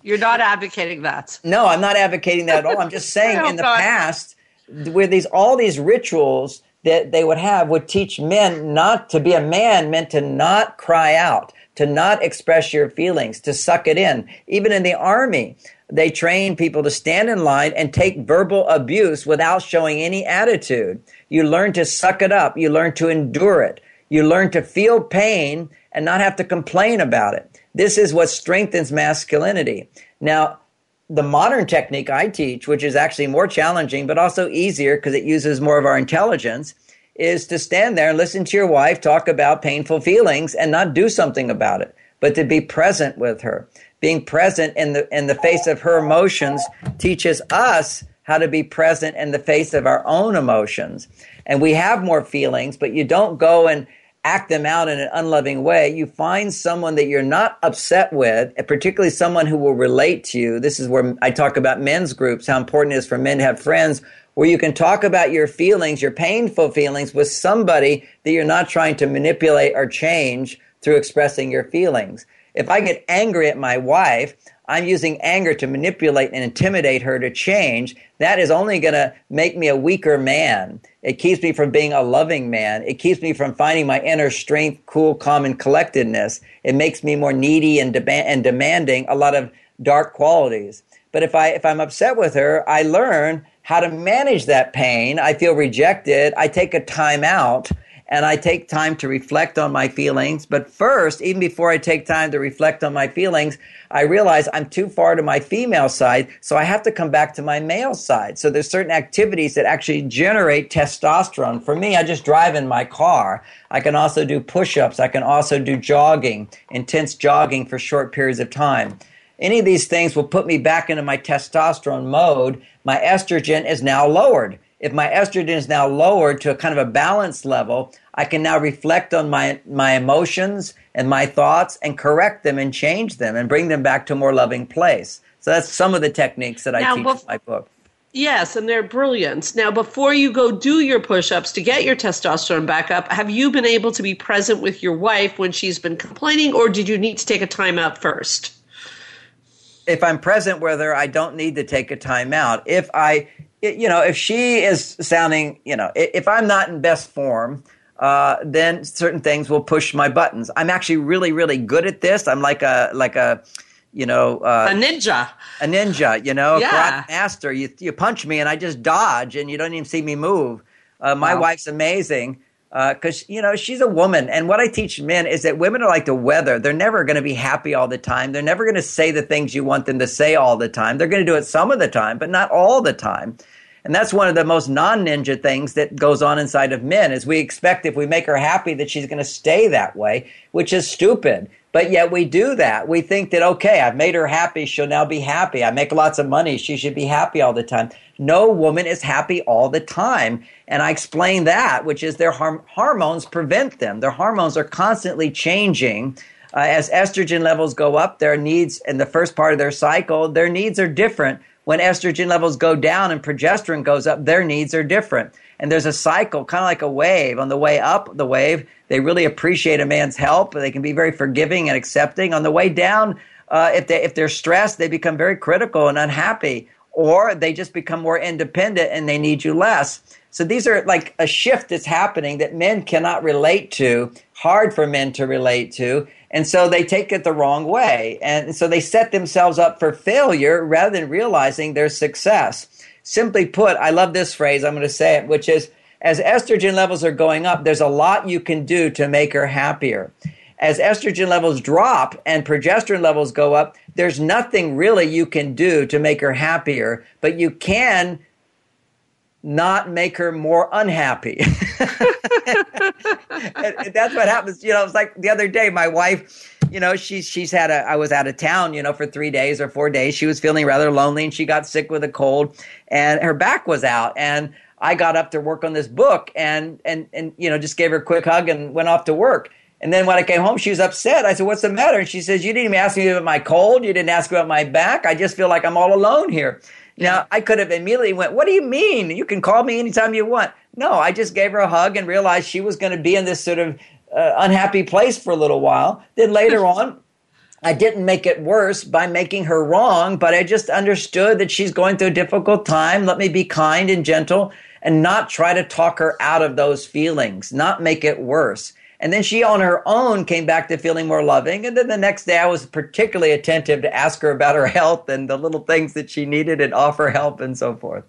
You're not advocating that. No, I'm not advocating that at all. I'm just [laughs] saying oh, in the God. past, where these all these rituals that they would have would teach men not to be a man meant to not cry out to not express your feelings, to suck it in. Even in the army, they train people to stand in line and take verbal abuse without showing any attitude. You learn to suck it up. You learn to endure it. You learn to feel pain and not have to complain about it. This is what strengthens masculinity. Now, the modern technique I teach, which is actually more challenging, but also easier because it uses more of our intelligence, is to stand there and listen to your wife talk about painful feelings and not do something about it, but to be present with her. Being present in the in the face of her emotions teaches us how to be present in the face of our own emotions. And we have more feelings, but you don't go and act them out in an unloving way. You find someone that you're not upset with, particularly someone who will relate to you. This is where I talk about men's groups, how important it is for men to have friends where you can talk about your feelings, your painful feelings with somebody that you're not trying to manipulate or change through expressing your feelings. If I get angry at my wife, I'm using anger to manipulate and intimidate her to change, that is only going to make me a weaker man. It keeps me from being a loving man. It keeps me from finding my inner strength, cool, calm, and collectedness. It makes me more needy and, and demanding a lot of dark qualities. But if I if I'm upset with her, I learn how to manage that pain. I feel rejected. I take a time out and I take time to reflect on my feelings. But first, even before I take time to reflect on my feelings, I realize I'm too far to my female side, so I have to come back to my male side. So there's certain activities that actually generate testosterone. For me, I just drive in my car. I can also do push-ups. I can also do jogging, intense jogging for short periods of time. Any of these things will put me back into my testosterone mode. My estrogen is now lowered if my estrogen is now lowered to a kind of a balanced level, I can now reflect on my, my emotions and my thoughts and correct them and change them and bring them back to a more loving place. So that's some of the techniques that I now, teach in my book. Yes, and they're brilliant. Now, before you go do your push ups to get your testosterone back up, have you been able to be present with your wife when she's been complaining, or did you need to take a time out first? If I'm present with her, I don't need to take a time out. If I you know, if she is sounding, you know, if I'm not in best form, uh, then certain things will push my buttons. I'm actually really, really good at this. I'm like a like a you know uh, a ninja, a ninja. You know, yeah. master. You you punch me and I just dodge, and you don't even see me move. Uh, my wow. wife's amazing because uh, you know she's a woman. And what i teach men is that women are like the weather. They're never going to be happy all the time. They're never going to say the things you want them to say all the time. They're going to do it some of the time but not all the time. And that's one of the most non-ninja things that goes on inside of men is we expect if we make her happy that she's going to stay that way which is stupid but yet we do that. We think that, okay, I've made her happy. She'll now be happy. I make lots of money. She should be happy all the time. No woman is happy all the time. And I explain that, which is their hormones prevent them. Their hormones are constantly changing. Uh, as estrogen levels go up, their needs in the first part of their cycle, their needs are different. When estrogen levels go down and progesterone goes up, their needs are different. And there's a cycle, kind of like a wave. On the way up the wave, they really appreciate a man's help. They can be very forgiving and accepting. On the way down, uh, if they if they're stressed, they become very critical and unhappy, or they just become more independent and they need you less. So these are like a shift that's happening that men cannot relate to, hard for men to relate to, and so they take it the wrong way, and so they set themselves up for failure rather than realizing their success. Simply put, I love this phrase. I'm going to say it, which is as estrogen levels are going up, there's a lot you can do to make her happier. As estrogen levels drop and progesterone levels go up, there's nothing really you can do to make her happier, but you can not make her more unhappy. [laughs] and, that's what happens. You know, it's like the other day, my wife, you know, she's she's had a. I was out of town, you know, for three days or four days. She was feeling rather lonely, and she got sick with a cold, and her back was out, and I got up to work on this book and and and you know just gave her a quick hug and went off to work. And then when I came home, she was upset. I said, "What's the matter?" And she says, "You didn't even ask me about my cold. You didn't ask about my back. I just feel like I'm all alone here." Now I could have immediately went, "What do you mean? You can call me anytime you want." No, I just gave her a hug and realized she was going to be in this sort of uh, unhappy place for a little while. Then later [laughs] on, I didn't make it worse by making her wrong, but I just understood that she's going through a difficult time. Let me be kind and gentle and not try to talk her out of those feelings, not make it worse. And then she on her own came back to feeling more loving. And then the next day I was particularly attentive to ask her about her health and the little things that she needed and offer help and so forth.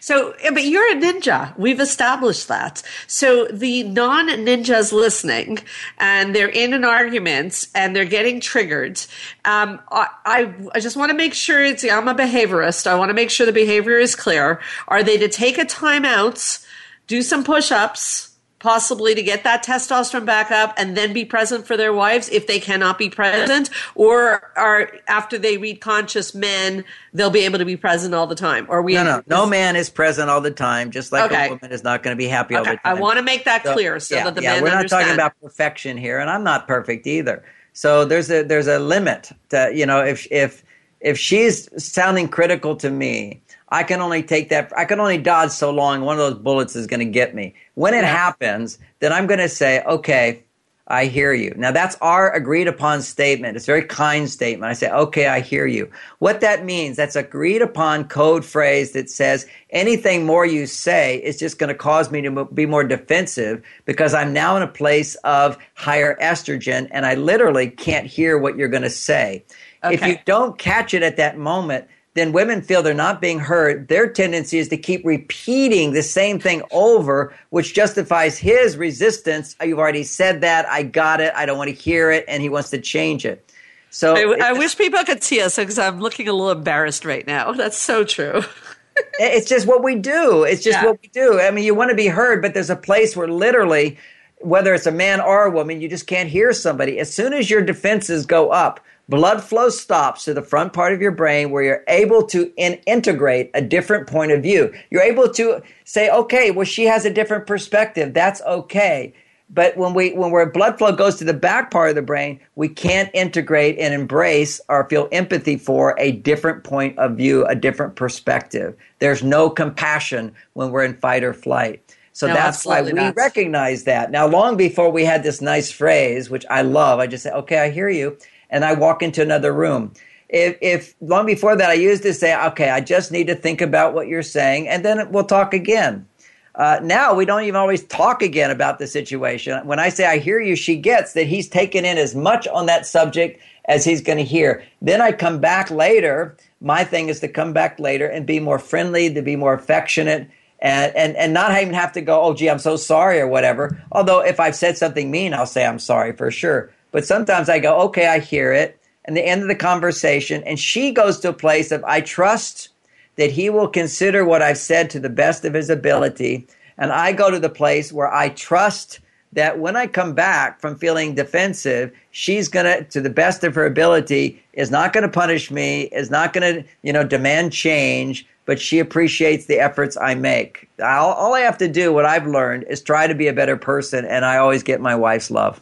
So, but you're a ninja. We've established that. So the non ninjas listening and they're in an argument and they're getting triggered. Um, I, I just want to make sure it's, I'm a behaviorist. I want to make sure the behavior is clear. Are they to take a timeout, do some push ups, possibly to get that testosterone back up and then be present for their wives if they cannot be present or are after they read conscious men they'll be able to be present all the time or we no no no man is present all the time just like okay. a woman is not going to be happy okay. all the time i want to make that so, clear so yeah, that the yeah, we're not understand. talking about perfection here and i'm not perfect either so there's a there's a limit to you know if if if she's sounding critical to me I can only take that. I can only dodge so long. One of those bullets is going to get me. When it happens, then I'm going to say, okay, I hear you. Now that's our agreed upon statement. It's a very kind statement. I say, okay, I hear you. What that means, that's agreed upon code phrase that says anything more you say is just going to cause me to be more defensive because I'm now in a place of higher estrogen and I literally can't hear what you're going to say. Okay. If you don't catch it at that moment, then women feel they're not being heard. Their tendency is to keep repeating the same thing over, which justifies his resistance. Oh, you've already said that. I got it. I don't want to hear it. And he wants to change it. So I, I wish people could see us because I'm looking a little embarrassed right now. [laughs] That's so true. [laughs] it's just what we do. It's just yeah. what we do. I mean, you want to be heard, but there's a place where literally, whether it's a man or a woman, you just can't hear somebody. As soon as your defenses go up, blood flow stops to the front part of your brain where you're able to in- integrate a different point of view. You're able to say, okay, well, she has a different perspective. That's okay. But when we when our blood flow goes to the back part of the brain, we can't integrate and embrace or feel empathy for a different point of view, a different perspective. There's no compassion when we're in fight or flight. So no, that's why we not. recognize that. Now, long before we had this nice phrase, which I love, I just say, okay, I hear you and I walk into another room. If, if long before that I used to say, okay, I just need to think about what you're saying, and then we'll talk again. Uh, now we don't even always talk again about the situation. When I say I hear you, she gets that he's taken in as much on that subject as he's going to hear. Then I come back later. My thing is to come back later and be more friendly, to be more affectionate, and, and, and not even have to go, oh, gee, I'm so sorry or whatever. Although if I've said something mean, I'll say I'm sorry for sure. But sometimes I go, okay, I hear it. And the end of the conversation, and she goes to a place of, I trust that he will consider what I've said to the best of his ability. And I go to the place where I trust that when I come back from feeling defensive, she's going to, the best of her ability, is not to punish me, is not to, you know, demand change, but she appreciates the efforts I make. All, all I have to do, what I've learned, is try to be a better person, and I always get my wife's love.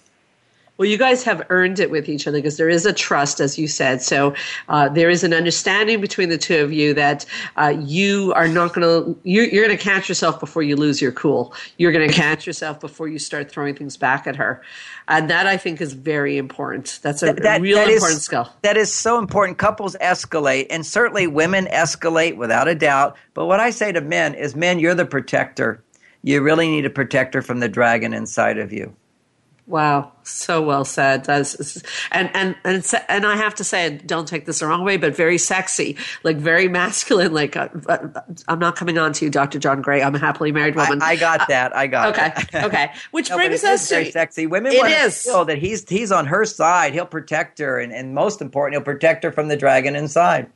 Well, you guys have earned it with each other because there is a trust, as you said. So uh, there is an understanding between the two of you that uh, you are not going to you're, you're going to catch yourself before you lose your cool. You're going to catch yourself before you start throwing things back at her, and that I think is very important. That's a that, real that important is, skill. That is so important. Couples escalate, and certainly women escalate without a doubt. But what I say to men is, men, you're the protector. You really need a protector from the dragon inside of you. Wow, so well said. That's, and and and and I have to say, don't take this the wrong way, but very sexy, like very masculine. Like uh, uh I'm not coming on to you, Dr. John Gray. I'm a happily married woman. I, I got that. I got okay, it. okay. [laughs] Which no, brings us to very sexy. Women it is. feel that he's he's on her side. He'll protect her, and, and most important, he'll protect her from the dragon inside.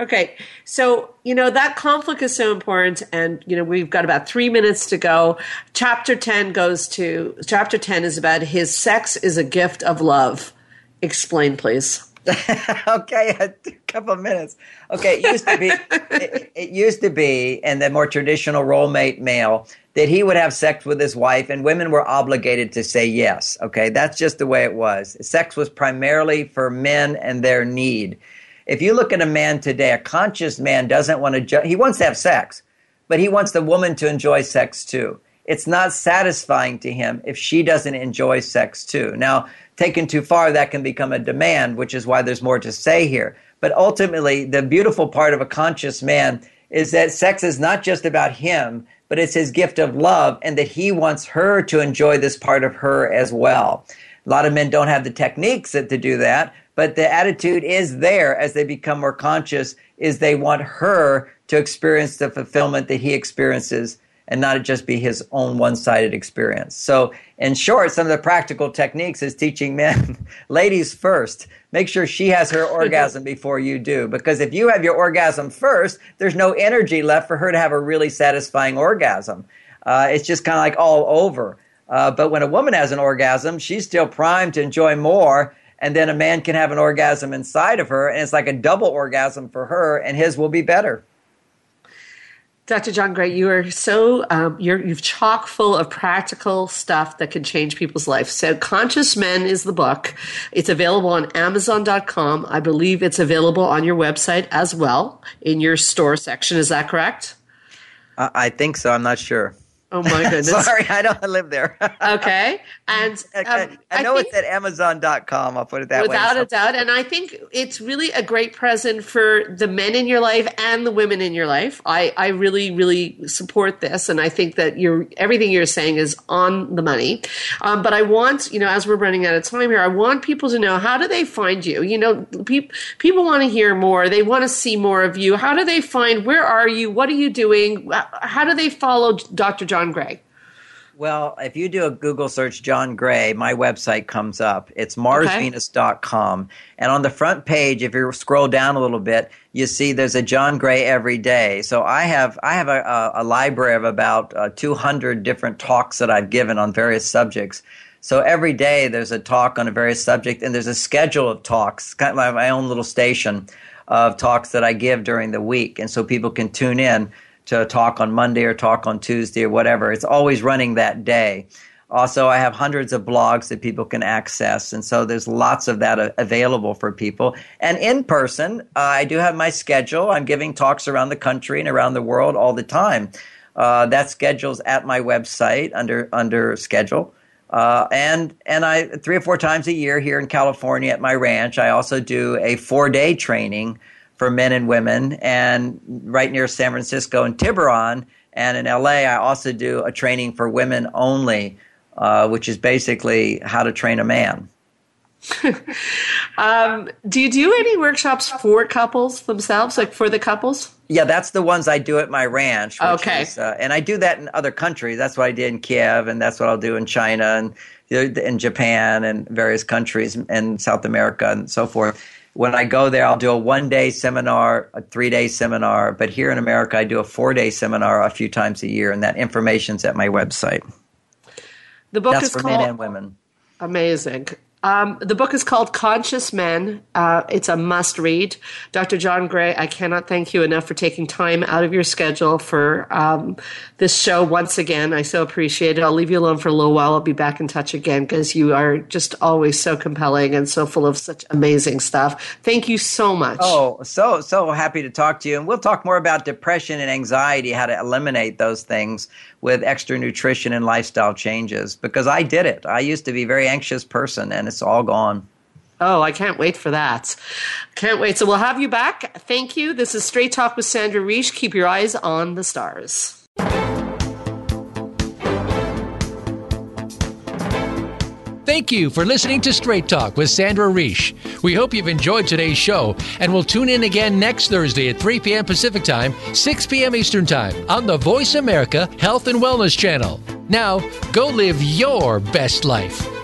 Okay, so you know that conflict is so important, and you know we've got about three minutes to go. Chapter ten goes to chapter ten is about his sex is a gift of love. Explain, please. [laughs] okay, a couple of minutes. Okay, it used to be it, it used to be in the more traditional role mate male that he would have sex with his wife, and women were obligated to say yes. Okay, that's just the way it was. Sex was primarily for men and their need. If you look at a man today, a conscious man doesn't want to, ju- he wants to have sex, but he wants the woman to enjoy sex too. It's not satisfying to him if she doesn't enjoy sex too. Now, taken too far, that can become a demand, which is why there's more to say here. But ultimately, the beautiful part of a conscious man is that sex is not just about him, but it's his gift of love, and that he wants her to enjoy this part of her as well. A lot of men don't have the techniques to do that, but the attitude is there as they become more conscious is they want her to experience the fulfillment that he experiences and not just be his own one-sided experience. So, in short, some of the practical techniques is teaching men, [laughs] ladies first, make sure she has her orgasm [laughs] before you do because if you have your orgasm first, there's no energy left for her to have a really satisfying orgasm. Uh, it's just kind of like all over. Uh, but when a woman has an orgasm, she's still primed to enjoy more and then a man can have an orgasm inside of her, and it's like a double orgasm for her, and his will be better. Dr. John Gray, you are so um, you're you've chock full of practical stuff that can change people's life. So, Conscious Men is the book. It's available on Amazon.com. I believe it's available on your website as well in your store section. Is that correct? I think so. I'm not sure. Oh my [laughs] goodness. Sorry, I don't live there. [laughs] okay. And um, I, I know it's at Amazon.com. I'll put it that without way. Without a doubt. And I think it's really a great present for the men in your life and the women in your life. I, I really, really support this. And I think that you're, everything you're saying is on the money. Um, but I want, you know, as we're running out of time here, I want people to know how do they find you? You know, pe- people want to hear more. They want to see more of you. How do they find, where are you? What are you doing? How do they follow Dr. John Gray? Well, if you do a Google search, John Gray, my website comes up. It's marsvenus.com. Okay. And on the front page, if you scroll down a little bit, you see there's a John Gray every day. So I have, I have a, a library of about uh, 200 different talks that I've given on various subjects. So every day there's a talk on a various subject, and there's a schedule of talks, kind of like my own little station of talks that I give during the week. And so people can tune in to talk on Monday or talk on Tuesday or whatever. It's always running that day. Also, I have hundreds of blogs that people can access, and so there's lots of that available for people. And in person, uh, I do have my schedule. I'm giving talks around the country and around the world all the time. Uh, that schedule's at my website under under schedule. Uh, and and I three or four times a year here in California at my ranch, I also do a four day training for men and women, and right near San Francisco in Tiburon. And in LA, I also do a training for women only, uh, which is basically how to train a man. [laughs] um, do you do any workshops for couples themselves, like for the couples? Yeah, that's the ones I do at my ranch. okay. Is, uh, and I do that in other countries. That's what I did in Kiev, and that's what I'll do in China and in Japan and various countries in South America and so forth when I go there, I'll do a one day seminar, a three day seminar. But here in America, I do a four day seminar a few times a year, and that information's at my website. The book That's is for called, men and women. Amazing. Um, the book is called Conscious Men. Uh, it's a must read. Dr. John Gray, I cannot thank you enough for taking time out of your schedule for um, this show once again. I so appreciate it. I'll leave you alone for a little while. I'll be back in touch again because you are just always so compelling and so full of such amazing stuff. Thank you so much. Oh, so, so happy to talk to you. And we'll talk more about depression and anxiety, how to eliminate those things with extra nutrition and lifestyle changes because I did it. I used to be a very anxious person and it's all gone. Oh, I can't wait for that. Can't wait. So we'll have you back. Thank you. This is Straight Talk with Sandra Reich. Keep your eyes on the stars. Thank you for listening to Straight Talk with Sandra Reich. We hope you've enjoyed today's show, and we'll tune in again next Thursday at 3 p.m. Pacific Time, 6 p.m. Eastern Time on the Voice America Health and Wellness Channel. Now, go live your best life.